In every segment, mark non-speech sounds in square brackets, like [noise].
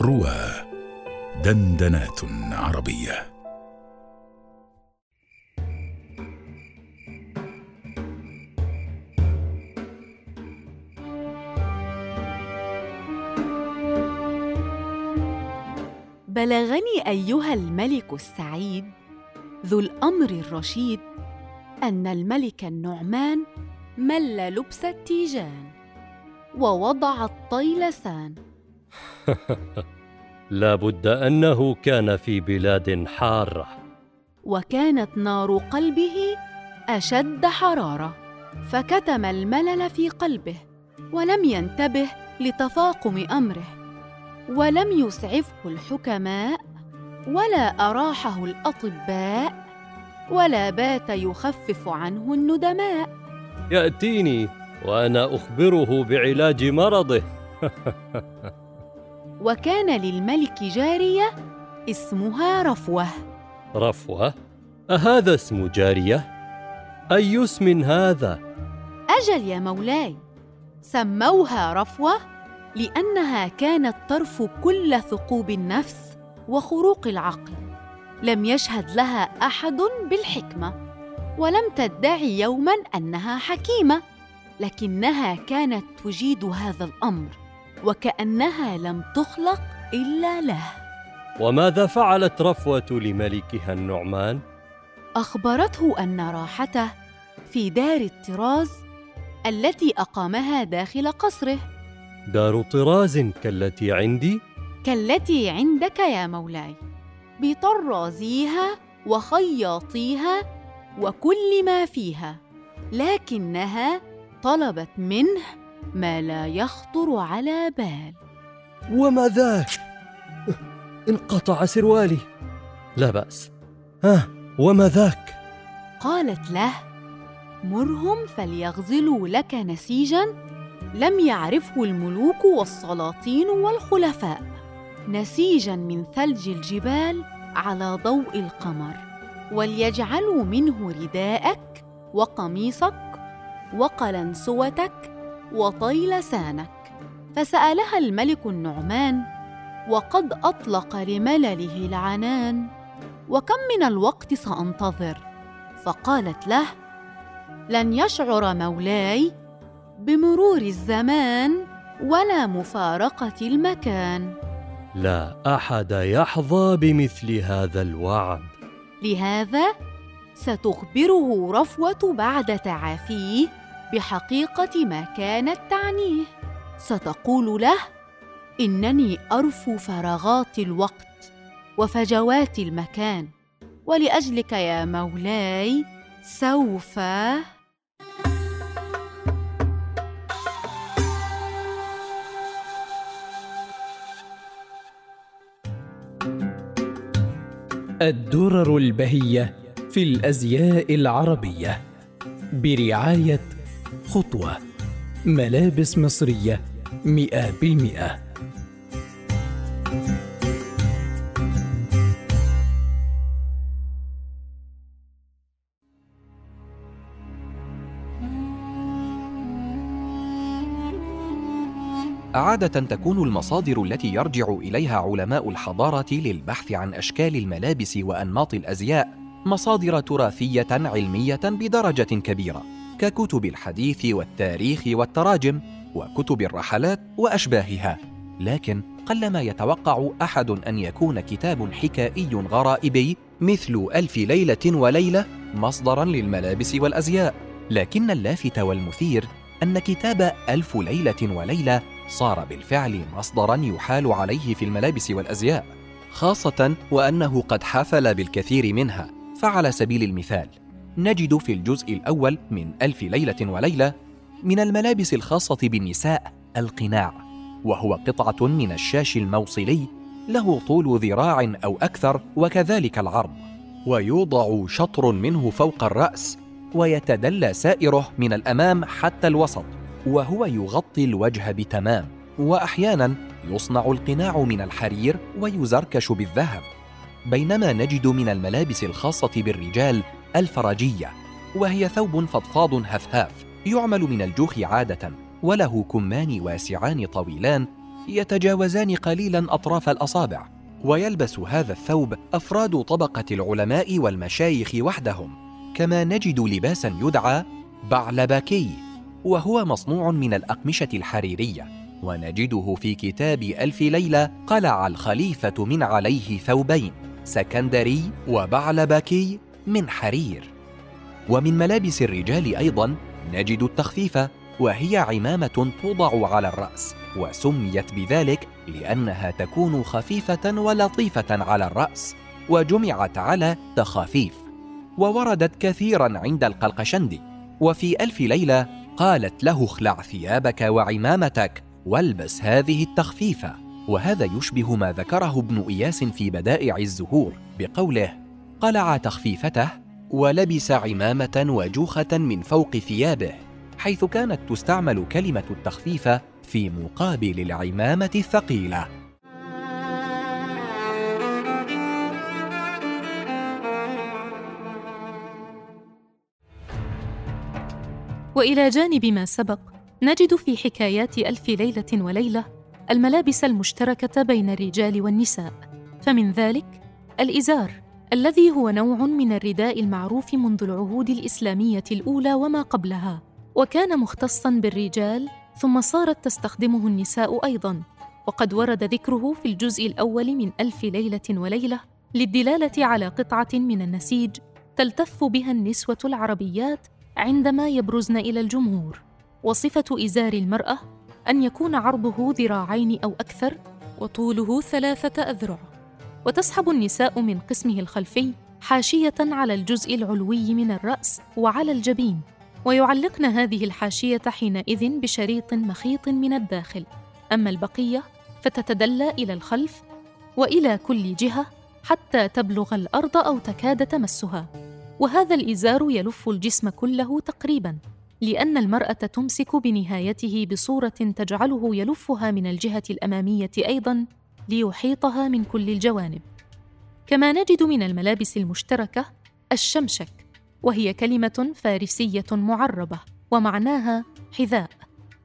روى دندنات عربية. بلغني أيها الملك السعيد ذو الأمر الرشيد أن الملك النعمان مل لبس التيجان ووضع الطيلسان [laughs] لا بد أنه كان في بلاد حارة. وكانت نار قلبه أشد حرارة فكتم الملل في قلبه ولم ينتبه لتفاقم أمره ولم يسعفه الحكماء ولا أراحه الأطباء ولا بات يخفف عنه الندماء. يأتيني وأنا أخبره بعلاج مرضه. [laughs] وكان للملك جارية اسمها رفوة. رفوة؟ أهذا اسم جارية؟ أي اسم هذا؟ أجل يا مولاي. سموها رفوة لأنها كانت ترفو كل ثقوب النفس وخروق العقل. لم يشهد لها أحد بالحكمة ولم تدعي يوما أنها حكيمة لكنها كانت تجيد هذا الأمر. وكأنها لم تخلق إلا له. وماذا فعلت رفوة لملكها النعمان؟ أخبرته أن راحته في دار الطراز التي أقامها داخل قصره. دار طراز كالتي عندي؟ كالتي عندك يا مولاي. بطرازيها وخياطيها وكل ما فيها لكنها طلبت منه ما لا يخطر على بال. وما ذاك انقطع سروالي. لا بأس. ها وما ذاك؟ قالت له مرهم فليغزلوا لك نسيجا لم يعرفه الملوك والسلاطين والخلفاء. نسيجا من ثلج الجبال على ضوء القمر. وليجعلوا منه رداءك وقميصك وقلنسوتك وطيلسانك فسألها الملك النعمان وقد أطلق لملله العنان وكم من الوقت سأنتظر؟ فقالت له لن يشعر مولاي بمرور الزمان ولا مفارقة المكان. لا أحد يحظى بمثل هذا الوعد. لهذا ستخبره رفوة بعد تعافيه بحقيقة ما كانت تعنيه. ستقول له إنني أرفو فراغات الوقت وفجوات المكان ولأجلك يا مولاي سوف. الدرر البهية في الأزياء العربية برعاية خطوة. ملابس مصرية مئة بالمئة. عادة تكون المصادر التي يرجع إليها علماء الحضارة للبحث عن أشكال الملابس وأنماط الأزياء مصادر تراثية علمية بدرجة كبيرة. ككتب الحديث والتاريخ والتراجم وكتب الرحلات وأشباهها لكن قلما يتوقع أحد أن يكون كتاب حكائي غرائبي مثل ألف ليلة وليلة مصدرا للملابس والأزياء. لكن اللافت والمثير أن كتاب ألف ليلة وليلة صار بالفعل مصدرا يحال عليه في الملابس والأزياء خاصة وأنه قد حافل بالكثير منها فعلى سبيل المثال نجد في الجزء الأول من ألف ليلة وليلة من الملابس الخاصة بالنساء القناع وهو قطعة من الشاش الموصلي له طول ذراع أو أكثر وكذلك العرض ويوضع شطر منه فوق الرأس ويتدلى سائره من الأمام حتى الوسط وهو يغطي الوجه بتمام واحيانا يصنع القناع من الحرير ويزركش بالذهب بينما نجد من الملابس الخاصة بالرجال الفرجيه وهي ثوب فضفاض هفهاف يعمل من الجوخ عادة وله كمان واسعان طويلان يتجاوزان قليلا أطراف الأصابع ويلبس هذا الثوب أفراد طبقة العلماء والمشايخ وحدهم كما نجد لباسا يدعى بعلبكي وهو مصنوع من الأقمشة الحريرية ونجده في كتاب ألف ليلة قلع الخليفة من عليه ثوبين سكندري وبعلبكي من حرير. ومن ملابس الرجال أيضا نجد التخفيف وهي عمامة توضع على الرأس وسميت بذلك لأنها تكون خفيفة ولطيفة على الرأس وجمعت على تخافيف. ووردت كثيرا عند القلقشندي وفي ألف ليلة قالت له اخلع ثيابك وعمامتك والبس هذه التخفيفة. وهذا يشبه ما ذكره ابن إياس في بدائع الزهور بقوله قلع تخفيفته ولبس عمامة وجوخة من فوق ثيابه حيث كانت تستعمل كلمة التخفيف في مقابل العمامة الثقيلة. وإلى جانب ما سبق نجد في حكايات ألف ليلة وليلة الملابس المشتركة بين الرجال والنساء فمن ذلك الإزار. الذي هو نوع من الرداء المعروف منذ العهود الإسلامية الأولى وما قبلها. وكان مختصا بالرجال ثم صارت تستخدمه النساء أيضا. وقد ورد ذكره في الجزء الأول من ألف ليلة وليلة للدلالة على قطعة من النسيج تلتف بها النسوة العربيات عندما يبرزن إلى الجمهور. وصفة إزار المرأة أن يكون عرضه ذراعين أو أكثر وطوله ثلاثة أذرع. وتسحب النساء من قسمه الخلفي حاشية على الجزء العلوي من الرأس وعلى الجبين ويعلقن هذه الحاشية حينئذ بشريط مخيط من الداخل. أما البقية فتتدلى إلى الخلف وإلى كل جهة حتى تبلغ الأرض أو تكاد تمسها. وهذا الإزار يلف الجسم كله تقريبا لأن المرأة تمسك بنهايته بصورة تجعله يلفها من الجهة الأمامية أيضا ليحيطها من كل الجوانب. كما نجد من الملابس المشتركة الشمشك وهي كلمة فارسية معربة ومعناها حذاء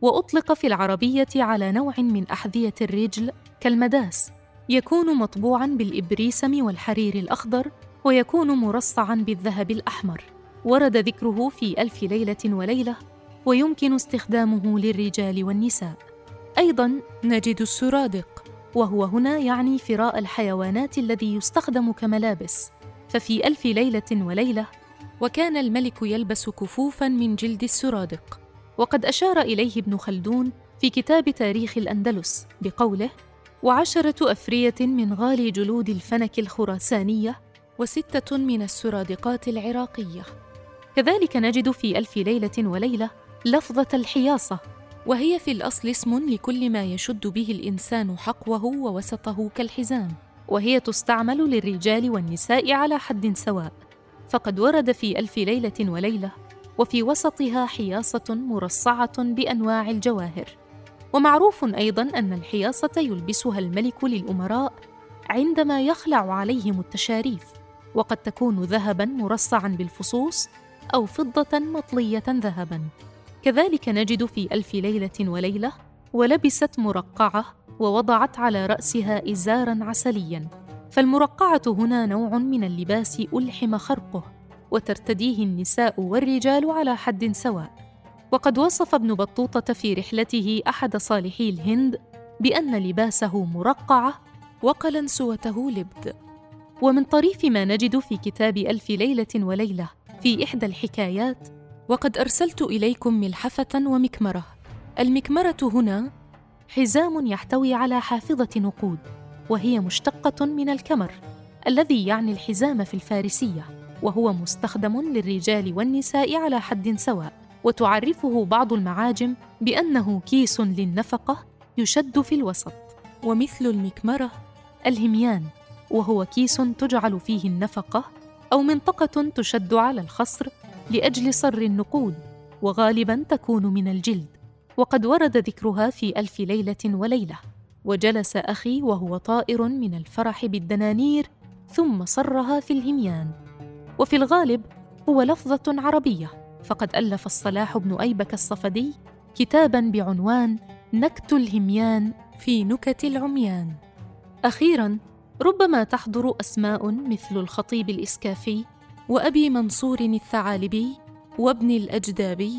وأطلق في العربية على نوع من أحذية الرجل كالمداس يكون مطبوعا بالإبريسم والحرير الأخضر ويكون مرصعا بالذهب الأحمر. ورد ذكره في ألف ليلة وليلة ويمكن استخدامه للرجال والنساء. أيضا نجد السرادق. وهو هنا يعني فراء الحيوانات الذي يستخدم كملابس. ففي ألف ليلة وليلة وكان الملك يلبس كفوفا من جلد السرادق. وقد أشار إليه ابن خلدون في كتاب تاريخ الأندلس بقوله وعشرة أفرية من غالي جلود الفنك الخراسانية وستة من السرادقات العراقية. كذلك نجد في ألف ليلة وليلة لفظة الحياصة وهي في الأصل اسم لكل ما يشد به الإنسان حقوه ووسطه كالحزام وهي تستعمل للرجال والنساء على حد سواء. فقد ورد في ألف ليلة وليلة وفي وسطها حياصة مرصعة بأنواع الجواهر. ومعروف أيضا أن الحياصة يلبسها الملك للأمراء عندما يخلع عليهم التشاريف وقد تكون ذهبا مرصعا بالفصوص أو فضة مطلية ذهبا. كذلك نجد في ألف ليلة وليلة ولبست مرقعة ووضعت على رأسها إزارا عسليا فالمرقعة هنا نوع من اللباس ألحم خرقه وترتديه النساء والرجال على حد سواء. وقد وصف ابن بطوطة في رحلته أحد صالحي الهند بأن لباسه مرقعة وقلنسوته لبد. ومن طريف ما نجد في كتاب ألف ليلة وليلة في إحدى الحكايات وقد أرسلت إليكم ملحفة ومكمرة. المكمرة هنا حزام يحتوي على حافظة نقود وهي مشتقة من الكمر الذي يعني الحزام في الفارسية وهو مستخدم للرجال والنساء على حد سواء. وتعرفه بعض المعاجم بأنه كيس للنفقة يشد في الوسط. ومثل المكمرة الهميان وهو كيس تجعل فيه النفقة أو منطقة تشد على الخصر لأجل صر النقود وغالبا تكون من الجلد وقد ورد ذكرها في ألف ليلة وليلة. وجلس أخي وهو طائر من الفرح بالدنانير ثم صرها في الهميان. وفي الغالب هو لفظة عربية فقد ألف الصلاح بن أيبك الصفدي كتابا بعنوان نكت الهميان في نكت العميان. أخيرا ربما تحضر أسماء مثل الخطيب الإسكافي وأبي منصور الثعالبي وابن الأجدابي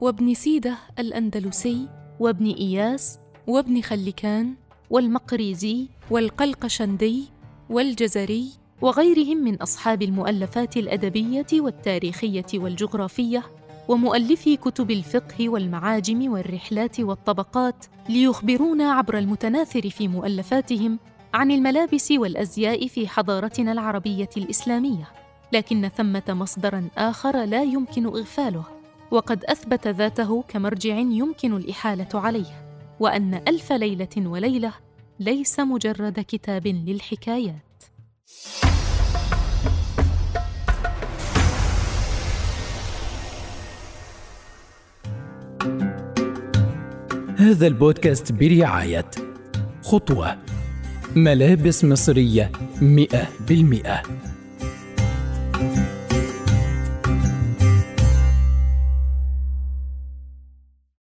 وابن سيدة الأندلسي وابن إياس وابن خلكان والمقريزي والقلقشندي والجزري وغيرهم من أصحاب المؤلفات الأدبية والتاريخية والجغرافية ومؤلفي كتب الفقه والمعاجم والرحلات والطبقات ليخبرونا عبر المتناثر في مؤلفاتهم عن الملابس والأزياء في حضارتنا العربية الإسلامية. لكن ثمة مصدرا آخر لا يمكن إغفاله وقد أثبت ذاته كمرجع يمكن الإحالة عليه وأن ألف ليلة وليلة ليس مجرد كتاب للحكايات. هذا البودكاست برعاية خطوة. ملابس مصرية مئة بالمئة.